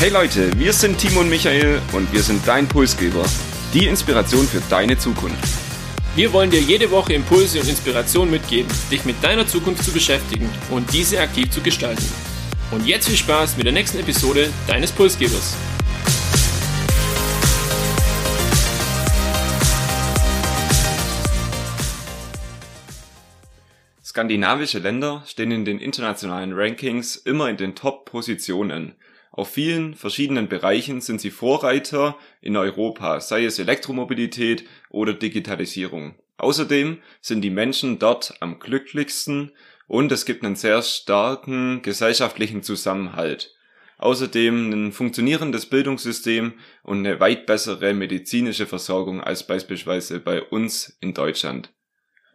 Hey Leute, wir sind Timo und Michael und wir sind dein Pulsgeber. Die Inspiration für deine Zukunft. Wir wollen dir jede Woche Impulse und Inspiration mitgeben, dich mit deiner Zukunft zu beschäftigen und diese aktiv zu gestalten. Und jetzt viel Spaß mit der nächsten Episode deines Pulsgebers. Skandinavische Länder stehen in den internationalen Rankings immer in den Top-Positionen. Auf vielen verschiedenen Bereichen sind sie Vorreiter in Europa, sei es Elektromobilität oder Digitalisierung. Außerdem sind die Menschen dort am glücklichsten und es gibt einen sehr starken gesellschaftlichen Zusammenhalt. Außerdem ein funktionierendes Bildungssystem und eine weit bessere medizinische Versorgung als beispielsweise bei uns in Deutschland.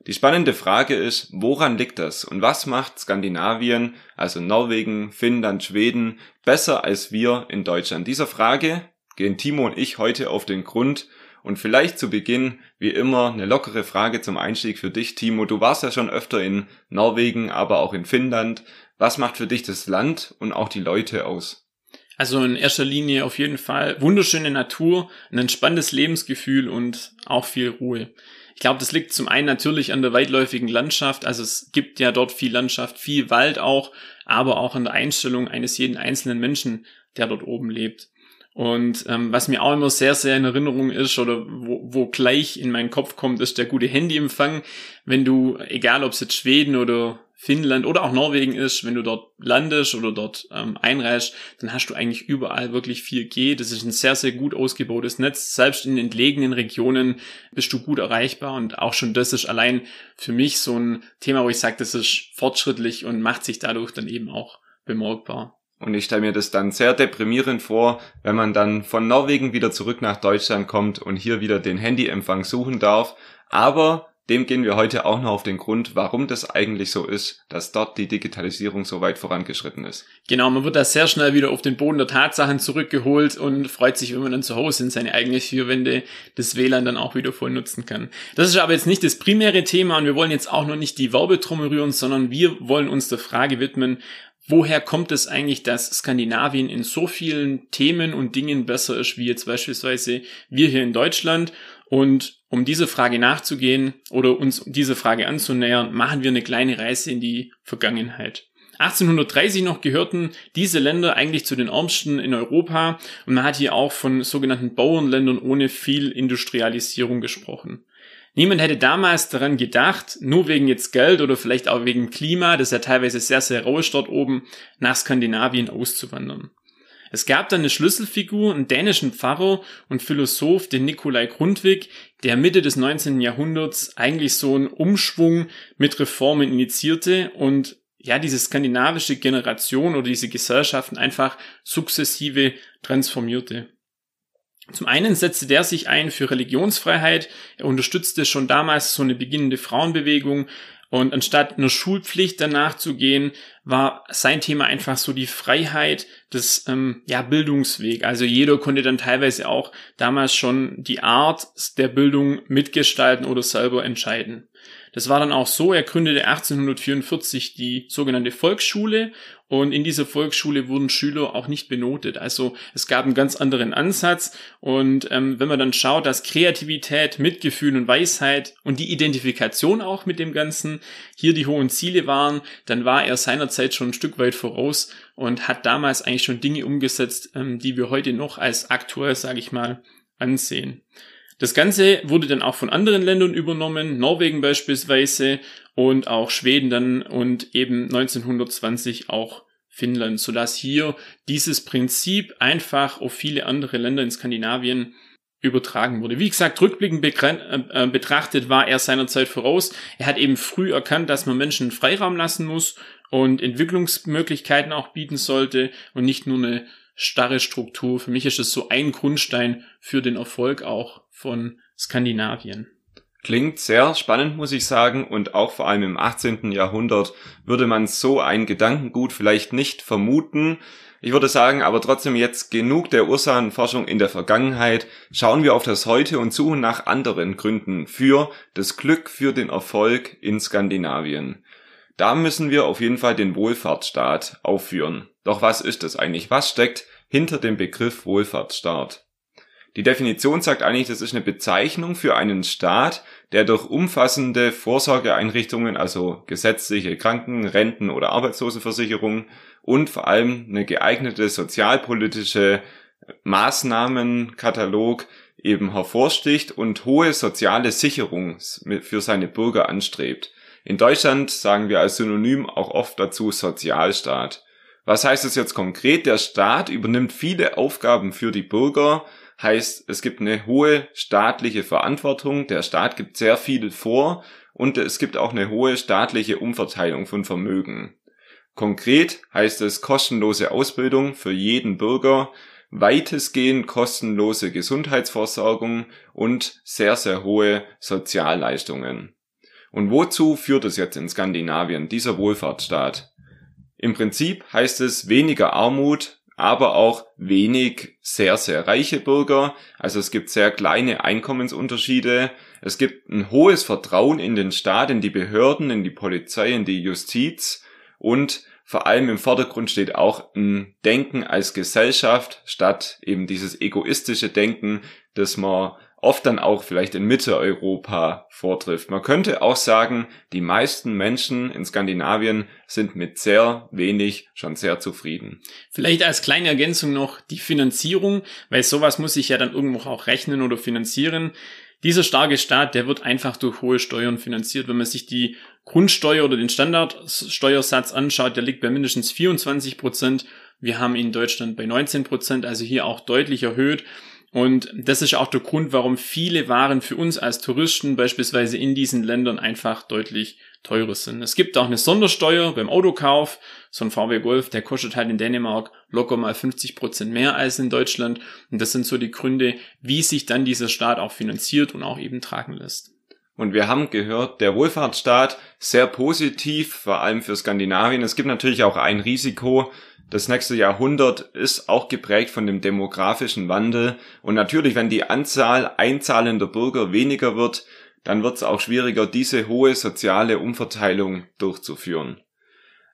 Die spannende Frage ist, woran liegt das und was macht Skandinavien, also Norwegen, Finnland, Schweden, besser als wir in Deutschland? Dieser Frage gehen Timo und ich heute auf den Grund und vielleicht zu Beginn, wie immer, eine lockere Frage zum Einstieg für dich, Timo. Du warst ja schon öfter in Norwegen, aber auch in Finnland. Was macht für dich das Land und auch die Leute aus? Also in erster Linie auf jeden Fall wunderschöne Natur, ein entspanntes Lebensgefühl und auch viel Ruhe. Ich glaube, das liegt zum einen natürlich an der weitläufigen Landschaft. Also es gibt ja dort viel Landschaft, viel Wald auch, aber auch an der Einstellung eines jeden einzelnen Menschen, der dort oben lebt. Und ähm, was mir auch immer sehr, sehr in Erinnerung ist oder wo, wo gleich in meinen Kopf kommt, ist der gute Handyempfang. Wenn du, egal ob es jetzt Schweden oder Finnland oder auch Norwegen ist, wenn du dort landest oder dort ähm, einreist, dann hast du eigentlich überall wirklich 4G. Das ist ein sehr, sehr gut ausgebautes Netz. Selbst in entlegenen Regionen bist du gut erreichbar und auch schon das ist allein für mich so ein Thema, wo ich sage, das ist fortschrittlich und macht sich dadurch dann eben auch bemerkbar. Und ich stelle mir das dann sehr deprimierend vor, wenn man dann von Norwegen wieder zurück nach Deutschland kommt und hier wieder den Handyempfang suchen darf. Aber dem gehen wir heute auch noch auf den Grund, warum das eigentlich so ist, dass dort die Digitalisierung so weit vorangeschritten ist. Genau, man wird da sehr schnell wieder auf den Boden der Tatsachen zurückgeholt und freut sich, wenn man dann zu Hause in seine eigenen vier Wände das WLAN dann auch wieder voll nutzen kann. Das ist aber jetzt nicht das primäre Thema und wir wollen jetzt auch noch nicht die Werbetrommel rühren, sondern wir wollen uns der Frage widmen, woher kommt es eigentlich, dass Skandinavien in so vielen Themen und Dingen besser ist, wie jetzt beispielsweise wir hier in Deutschland und um diese Frage nachzugehen oder uns diese Frage anzunähern, machen wir eine kleine Reise in die Vergangenheit. 1830 noch gehörten diese Länder eigentlich zu den ärmsten in Europa und man hat hier auch von sogenannten Bauernländern ohne viel Industrialisierung gesprochen. Niemand hätte damals daran gedacht, nur wegen jetzt Geld oder vielleicht auch wegen Klima, das ja teilweise sehr, sehr rau ist dort oben, nach Skandinavien auszuwandern. Es gab dann eine Schlüsselfigur, einen dänischen Pfarrer und Philosoph, den Nikolai Grundtvig, der Mitte des 19. Jahrhunderts eigentlich so einen Umschwung mit Reformen initiierte und ja, diese skandinavische Generation oder diese Gesellschaften einfach sukzessive transformierte. Zum einen setzte der sich ein für Religionsfreiheit, er unterstützte schon damals so eine beginnende Frauenbewegung, und anstatt einer Schulpflicht danach zu gehen, war sein Thema einfach so die Freiheit des ähm, ja, Bildungsweg. Also jeder konnte dann teilweise auch damals schon die Art der Bildung mitgestalten oder selber entscheiden. Das war dann auch so, er gründete 1844 die sogenannte Volksschule und in dieser Volksschule wurden Schüler auch nicht benotet. Also es gab einen ganz anderen Ansatz und ähm, wenn man dann schaut, dass Kreativität, Mitgefühl und Weisheit und die Identifikation auch mit dem Ganzen hier die hohen Ziele waren, dann war er seinerzeit schon ein Stück weit voraus und hat damals eigentlich schon Dinge umgesetzt, ähm, die wir heute noch als aktuell, sage ich mal, ansehen. Das Ganze wurde dann auch von anderen Ländern übernommen, Norwegen beispielsweise und auch Schweden dann und eben 1920 auch Finnland, sodass hier dieses Prinzip einfach auf viele andere Länder in Skandinavien übertragen wurde. Wie gesagt, rückblickend äh, betrachtet war er seinerzeit voraus. Er hat eben früh erkannt, dass man Menschen Freiraum lassen muss und Entwicklungsmöglichkeiten auch bieten sollte und nicht nur eine starre Struktur. Für mich ist es so ein Grundstein für den Erfolg auch von Skandinavien. Klingt sehr spannend, muss ich sagen, und auch vor allem im 18. Jahrhundert würde man so ein Gedankengut vielleicht nicht vermuten. Ich würde sagen, aber trotzdem jetzt genug der Ursachenforschung in der Vergangenheit. Schauen wir auf das Heute und suchen nach anderen Gründen für das Glück, für den Erfolg in Skandinavien. Da müssen wir auf jeden Fall den Wohlfahrtsstaat aufführen. Doch was ist es eigentlich? Was steckt hinter dem Begriff Wohlfahrtsstaat. Die Definition sagt eigentlich, das ist eine Bezeichnung für einen Staat, der durch umfassende Vorsorgeeinrichtungen, also gesetzliche Kranken-, Renten- oder Arbeitslosenversicherung und vor allem eine geeignete sozialpolitische Maßnahmenkatalog eben hervorsticht und hohe soziale Sicherung für seine Bürger anstrebt. In Deutschland sagen wir als Synonym auch oft dazu Sozialstaat. Was heißt es jetzt konkret? Der Staat übernimmt viele Aufgaben für die Bürger, heißt es gibt eine hohe staatliche Verantwortung, der Staat gibt sehr viel vor und es gibt auch eine hohe staatliche Umverteilung von Vermögen. Konkret heißt es kostenlose Ausbildung für jeden Bürger, weitestgehend kostenlose Gesundheitsversorgung und sehr, sehr hohe Sozialleistungen. Und wozu führt es jetzt in Skandinavien, dieser Wohlfahrtsstaat? Im Prinzip heißt es weniger Armut, aber auch wenig sehr, sehr reiche Bürger. Also es gibt sehr kleine Einkommensunterschiede. Es gibt ein hohes Vertrauen in den Staat, in die Behörden, in die Polizei, in die Justiz und vor allem im Vordergrund steht auch ein Denken als Gesellschaft statt eben dieses egoistische Denken, das man oft dann auch vielleicht in Mitteleuropa vortrifft. Man könnte auch sagen, die meisten Menschen in Skandinavien sind mit sehr wenig schon sehr zufrieden. Vielleicht als kleine Ergänzung noch die Finanzierung, weil sowas muss sich ja dann irgendwo auch rechnen oder finanzieren. Dieser starke Staat, der wird einfach durch hohe Steuern finanziert. Wenn man sich die Grundsteuer oder den Standardsteuersatz anschaut, der liegt bei mindestens 24 Prozent. Wir haben ihn in Deutschland bei 19 Prozent, also hier auch deutlich erhöht. Und das ist auch der Grund, warum viele Waren für uns als Touristen beispielsweise in diesen Ländern einfach deutlich teurer sind. Es gibt auch eine Sondersteuer beim Autokauf. So ein VW Golf, der kostet halt in Dänemark locker mal 50 Prozent mehr als in Deutschland. Und das sind so die Gründe, wie sich dann dieser Staat auch finanziert und auch eben tragen lässt. Und wir haben gehört, der Wohlfahrtsstaat sehr positiv, vor allem für Skandinavien. Es gibt natürlich auch ein Risiko, das nächste Jahrhundert ist auch geprägt von dem demografischen Wandel. Und natürlich, wenn die Anzahl einzahlender Bürger weniger wird, dann wird es auch schwieriger, diese hohe soziale Umverteilung durchzuführen.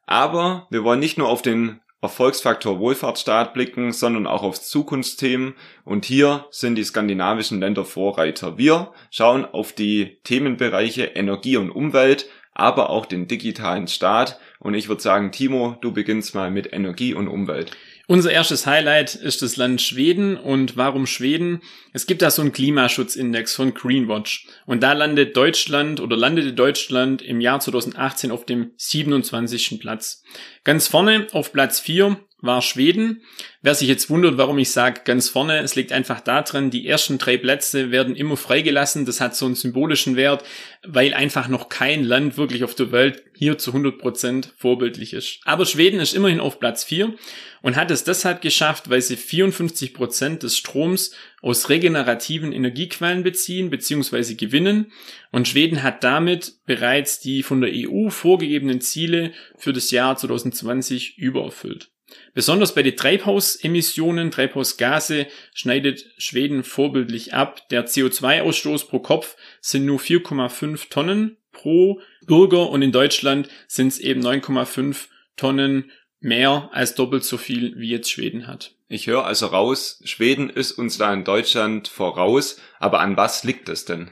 Aber wir wollen nicht nur auf den Erfolgsfaktor Wohlfahrtsstaat blicken, sondern auch auf Zukunftsthemen. Und hier sind die skandinavischen Länder Vorreiter. Wir schauen auf die Themenbereiche Energie und Umwelt, aber auch den digitalen Staat. Und ich würde sagen, Timo, du beginnst mal mit Energie und Umwelt. Unser erstes Highlight ist das Land Schweden. Und warum Schweden? Es gibt da so einen Klimaschutzindex von Greenwatch. Und da landet Deutschland oder landete Deutschland im Jahr 2018 auf dem 27. Platz. Ganz vorne auf Platz 4 war Schweden. Wer sich jetzt wundert, warum ich sage ganz vorne, es liegt einfach daran, die ersten drei Plätze werden immer freigelassen. Das hat so einen symbolischen Wert, weil einfach noch kein Land wirklich auf der Welt hier zu 100 Prozent vorbildlich ist. Aber Schweden ist immerhin auf Platz 4 und hat es deshalb geschafft, weil sie 54 Prozent des Stroms aus regenerativen Energiequellen beziehen bzw. gewinnen. Und Schweden hat damit bereits die von der EU vorgegebenen Ziele für das Jahr 2020 übererfüllt. Besonders bei den Treibhausemissionen, Treibhausgase schneidet Schweden vorbildlich ab. Der CO2-Ausstoß pro Kopf sind nur 4,5 Tonnen pro Bürger und in Deutschland sind es eben 9,5 Tonnen mehr als doppelt so viel wie jetzt Schweden hat. Ich höre also raus, Schweden ist uns da in Deutschland voraus, aber an was liegt es denn?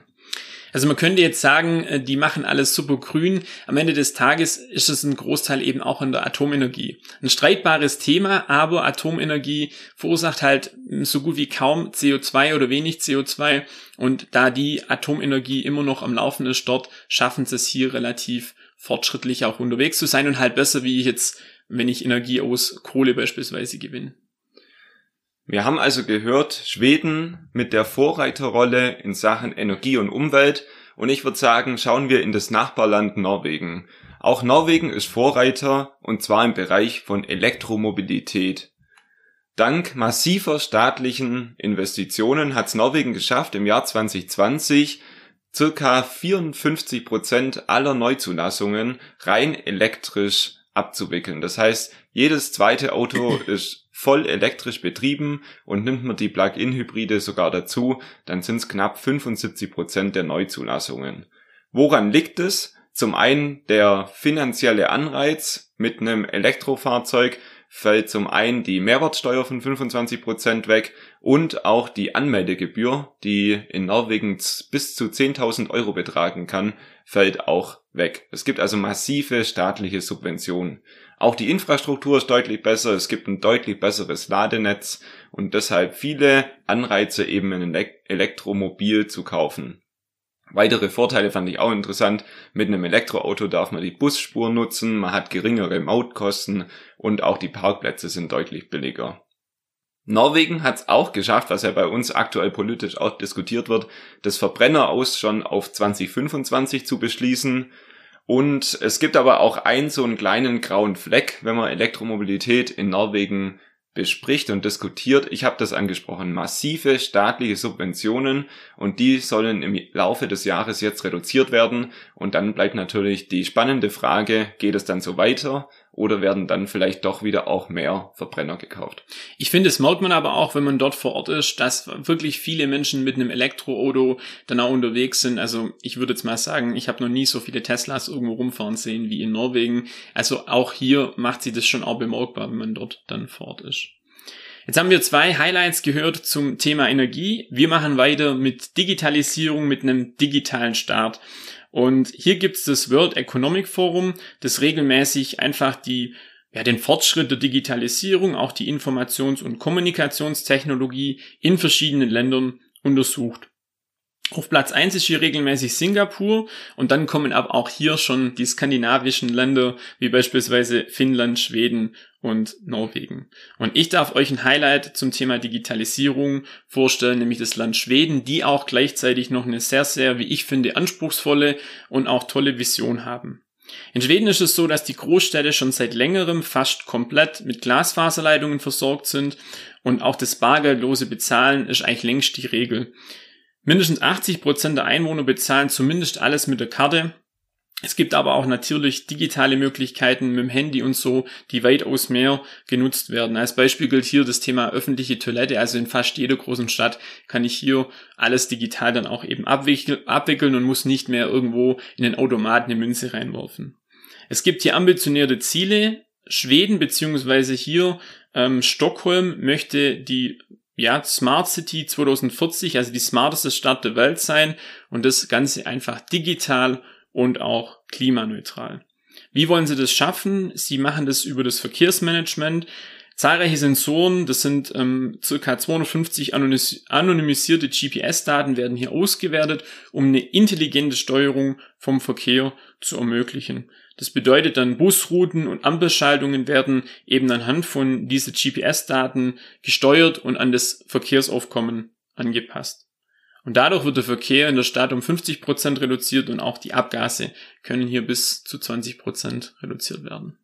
Also man könnte jetzt sagen, äh, die machen alles super grün. Am Ende des Tages ist es ein Großteil eben auch in der Atomenergie. Ein streitbares Thema, aber Atomenergie verursacht halt so gut wie kaum CO2 oder wenig CO2. Und da die Atomenergie immer noch am Laufen ist dort, schaffen sie es hier relativ fortschrittlich auch unterwegs zu sein und halt besser, wie ich jetzt, wenn ich Energie aus Kohle beispielsweise gewinne. Wir haben also gehört, Schweden mit der Vorreiterrolle in Sachen Energie und Umwelt und ich würde sagen, schauen wir in das Nachbarland Norwegen. Auch Norwegen ist Vorreiter und zwar im Bereich von Elektromobilität. Dank massiver staatlichen Investitionen hat es Norwegen geschafft, im Jahr 2020 circa 54 Prozent aller Neuzulassungen rein elektrisch abzuwickeln. Das heißt, jedes zweite Auto ist voll elektrisch betrieben und nimmt man die Plug-in-Hybride sogar dazu, dann sind es knapp 75 Prozent der Neuzulassungen. Woran liegt es? Zum einen der finanzielle Anreiz mit einem Elektrofahrzeug fällt zum einen die Mehrwertsteuer von 25% weg und auch die Anmeldegebühr, die in Norwegen bis zu 10.000 Euro betragen kann, fällt auch weg. Es gibt also massive staatliche Subventionen. Auch die Infrastruktur ist deutlich besser, es gibt ein deutlich besseres Ladenetz und deshalb viele Anreize eben ein Elektromobil zu kaufen. Weitere Vorteile fand ich auch interessant. Mit einem Elektroauto darf man die Busspur nutzen, man hat geringere Mautkosten und auch die Parkplätze sind deutlich billiger. Norwegen hat es auch geschafft, was ja bei uns aktuell politisch auch diskutiert wird, das Verbrenner aus schon auf 2025 zu beschließen. Und es gibt aber auch einen so einen kleinen grauen Fleck, wenn man Elektromobilität in Norwegen bespricht und diskutiert. Ich habe das angesprochen. Massive staatliche Subventionen und die sollen im Laufe des Jahres jetzt reduziert werden. Und dann bleibt natürlich die spannende Frage, geht es dann so weiter oder werden dann vielleicht doch wieder auch mehr Verbrenner gekauft? Ich finde, es merkt man aber auch, wenn man dort vor Ort ist, dass wirklich viele Menschen mit einem Elektroauto dann auch unterwegs sind. Also ich würde jetzt mal sagen, ich habe noch nie so viele Teslas irgendwo rumfahren sehen wie in Norwegen. Also auch hier macht sie das schon auch bemerkbar, wenn man dort dann vor Ort ist. Jetzt haben wir zwei Highlights gehört zum Thema Energie. Wir machen weiter mit Digitalisierung, mit einem digitalen Start. Und hier gibt's das World Economic Forum, das regelmäßig einfach die ja, den Fortschritt der Digitalisierung, auch die Informations- und Kommunikationstechnologie in verschiedenen Ländern untersucht. Auf Platz eins ist hier regelmäßig Singapur und dann kommen aber auch hier schon die skandinavischen Länder wie beispielsweise Finnland, Schweden und Norwegen. Und ich darf euch ein Highlight zum Thema Digitalisierung vorstellen, nämlich das Land Schweden, die auch gleichzeitig noch eine sehr, sehr, wie ich finde, anspruchsvolle und auch tolle Vision haben. In Schweden ist es so, dass die Großstädte schon seit längerem fast komplett mit Glasfaserleitungen versorgt sind und auch das bargeldlose Bezahlen ist eigentlich längst die Regel. Mindestens 80 Prozent der Einwohner bezahlen zumindest alles mit der Karte. Es gibt aber auch natürlich digitale Möglichkeiten mit dem Handy und so, die weitaus mehr genutzt werden. Als Beispiel gilt hier das Thema öffentliche Toilette. Also in fast jeder großen Stadt kann ich hier alles digital dann auch eben abwickeln und muss nicht mehr irgendwo in den Automaten eine Münze reinwerfen. Es gibt hier ambitionierte Ziele. Schweden beziehungsweise hier ähm, Stockholm möchte die ja, Smart City 2040, also die smarteste Stadt der Welt sein und das Ganze einfach digital und auch klimaneutral. Wie wollen sie das schaffen? Sie machen das über das Verkehrsmanagement. Zahlreiche Sensoren, das sind ähm, ca. 250 anonymisierte GPS-Daten, werden hier ausgewertet, um eine intelligente Steuerung vom Verkehr zu ermöglichen. Das bedeutet dann, Busrouten und Ampelschaltungen werden eben anhand von diese GPS-Daten gesteuert und an das Verkehrsaufkommen angepasst. Und dadurch wird der Verkehr in der Stadt um 50 Prozent reduziert und auch die Abgase können hier bis zu 20 Prozent reduziert werden.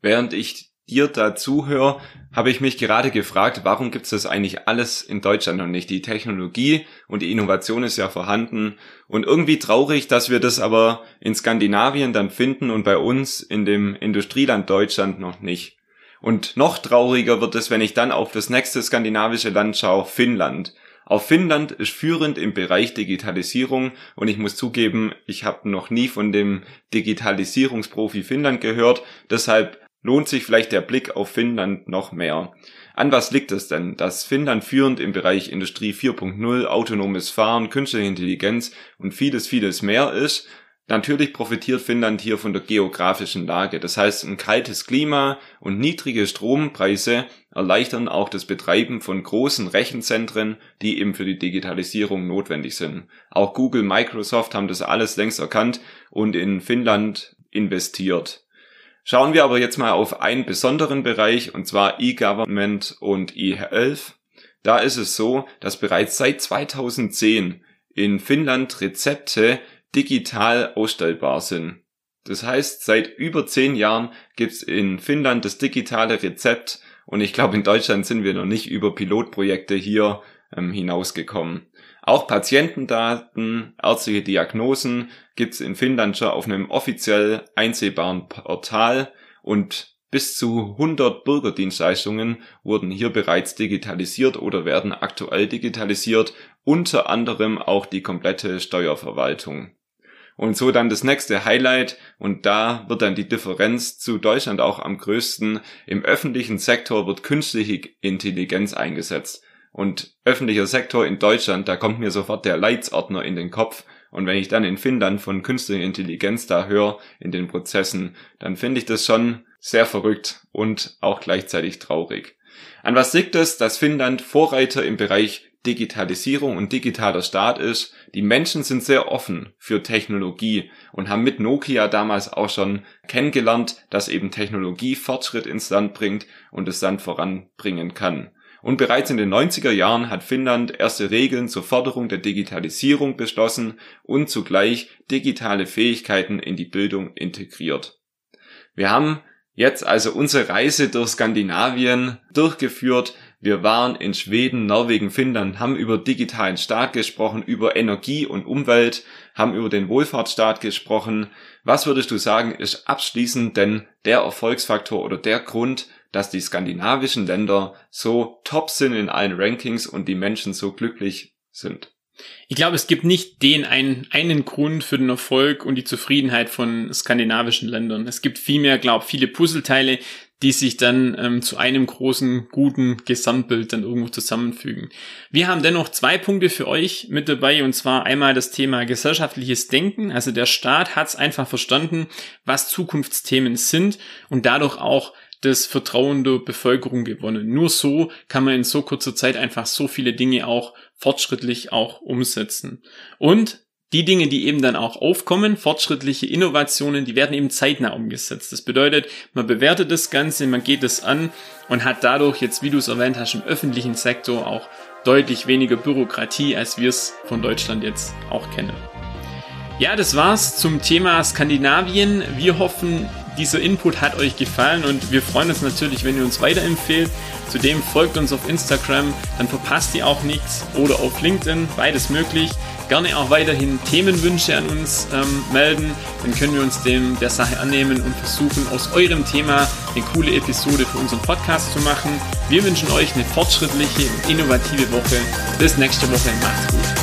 Während ich dir da zuhöre, habe ich mich gerade gefragt, warum gibt es das eigentlich alles in Deutschland und nicht? Die Technologie und die Innovation ist ja vorhanden und irgendwie traurig, dass wir das aber in Skandinavien dann finden und bei uns in dem Industrieland Deutschland noch nicht. Und noch trauriger wird es, wenn ich dann auf das nächste skandinavische Land schaue, Finnland. Auch Finnland ist führend im Bereich Digitalisierung und ich muss zugeben, ich habe noch nie von dem Digitalisierungsprofi Finnland gehört, deshalb lohnt sich vielleicht der Blick auf Finnland noch mehr. An was liegt es denn, dass Finnland führend im Bereich Industrie 4.0, autonomes Fahren, künstliche Intelligenz und vieles, vieles mehr ist? Natürlich profitiert Finnland hier von der geografischen Lage. Das heißt, ein kaltes Klima und niedrige Strompreise erleichtern auch das Betreiben von großen Rechenzentren, die eben für die Digitalisierung notwendig sind. Auch Google, Microsoft haben das alles längst erkannt und in Finnland investiert. Schauen wir aber jetzt mal auf einen besonderen Bereich, und zwar E-Government und E-Health. Da ist es so, dass bereits seit 2010 in Finnland Rezepte digital ausstellbar sind. Das heißt, seit über zehn Jahren gibt's in Finnland das digitale Rezept und ich glaube, in Deutschland sind wir noch nicht über Pilotprojekte hier ähm, hinausgekommen. Auch Patientendaten, ärztliche Diagnosen gibt's in Finnland schon auf einem offiziell einsehbaren Portal und bis zu 100 Bürgerdienstleistungen wurden hier bereits digitalisiert oder werden aktuell digitalisiert, unter anderem auch die komplette Steuerverwaltung. Und so dann das nächste Highlight und da wird dann die Differenz zu Deutschland auch am größten. Im öffentlichen Sektor wird künstliche Intelligenz eingesetzt. Und öffentlicher Sektor in Deutschland, da kommt mir sofort der Leitsordner in den Kopf. Und wenn ich dann in Finnland von künstlicher Intelligenz da höre in den Prozessen, dann finde ich das schon sehr verrückt und auch gleichzeitig traurig. An was liegt es, dass Finnland Vorreiter im Bereich Digitalisierung und digitaler Staat ist? Die Menschen sind sehr offen für Technologie und haben mit Nokia damals auch schon kennengelernt, dass eben Technologie Fortschritt ins Land bringt und das Land voranbringen kann. Und bereits in den 90er Jahren hat Finnland erste Regeln zur Förderung der Digitalisierung beschlossen und zugleich digitale Fähigkeiten in die Bildung integriert. Wir haben jetzt also unsere Reise durch Skandinavien durchgeführt. Wir waren in Schweden, Norwegen, Finnland, haben über digitalen Staat gesprochen, über Energie und Umwelt, haben über den Wohlfahrtsstaat gesprochen. Was würdest du sagen, ist abschließend denn der Erfolgsfaktor oder der Grund, dass die skandinavischen Länder so top sind in allen Rankings und die Menschen so glücklich sind. Ich glaube, es gibt nicht den einen, einen Grund für den Erfolg und die Zufriedenheit von skandinavischen Ländern. Es gibt vielmehr, glaube ich, viele Puzzleteile, die sich dann ähm, zu einem großen, guten Gesamtbild dann irgendwo zusammenfügen. Wir haben dennoch zwei Punkte für euch mit dabei, und zwar einmal das Thema gesellschaftliches Denken. Also der Staat hat es einfach verstanden, was Zukunftsthemen sind und dadurch auch das Vertrauen der Bevölkerung gewonnen. Nur so kann man in so kurzer Zeit einfach so viele Dinge auch fortschrittlich auch umsetzen. Und die Dinge, die eben dann auch aufkommen, fortschrittliche Innovationen, die werden eben zeitnah umgesetzt. Das bedeutet, man bewertet das Ganze, man geht es an und hat dadurch jetzt, wie du es erwähnt hast, im öffentlichen Sektor auch deutlich weniger Bürokratie, als wir es von Deutschland jetzt auch kennen. Ja, das war's zum Thema Skandinavien. Wir hoffen, dieser Input hat euch gefallen und wir freuen uns natürlich, wenn ihr uns weiterempfehlt. Zudem folgt uns auf Instagram, dann verpasst ihr auch nichts oder auf LinkedIn, beides möglich. Gerne auch weiterhin Themenwünsche an uns ähm, melden, dann können wir uns dem der Sache annehmen und versuchen aus eurem Thema eine coole Episode für unseren Podcast zu machen. Wir wünschen euch eine fortschrittliche und innovative Woche. Bis nächste Woche, macht's gut.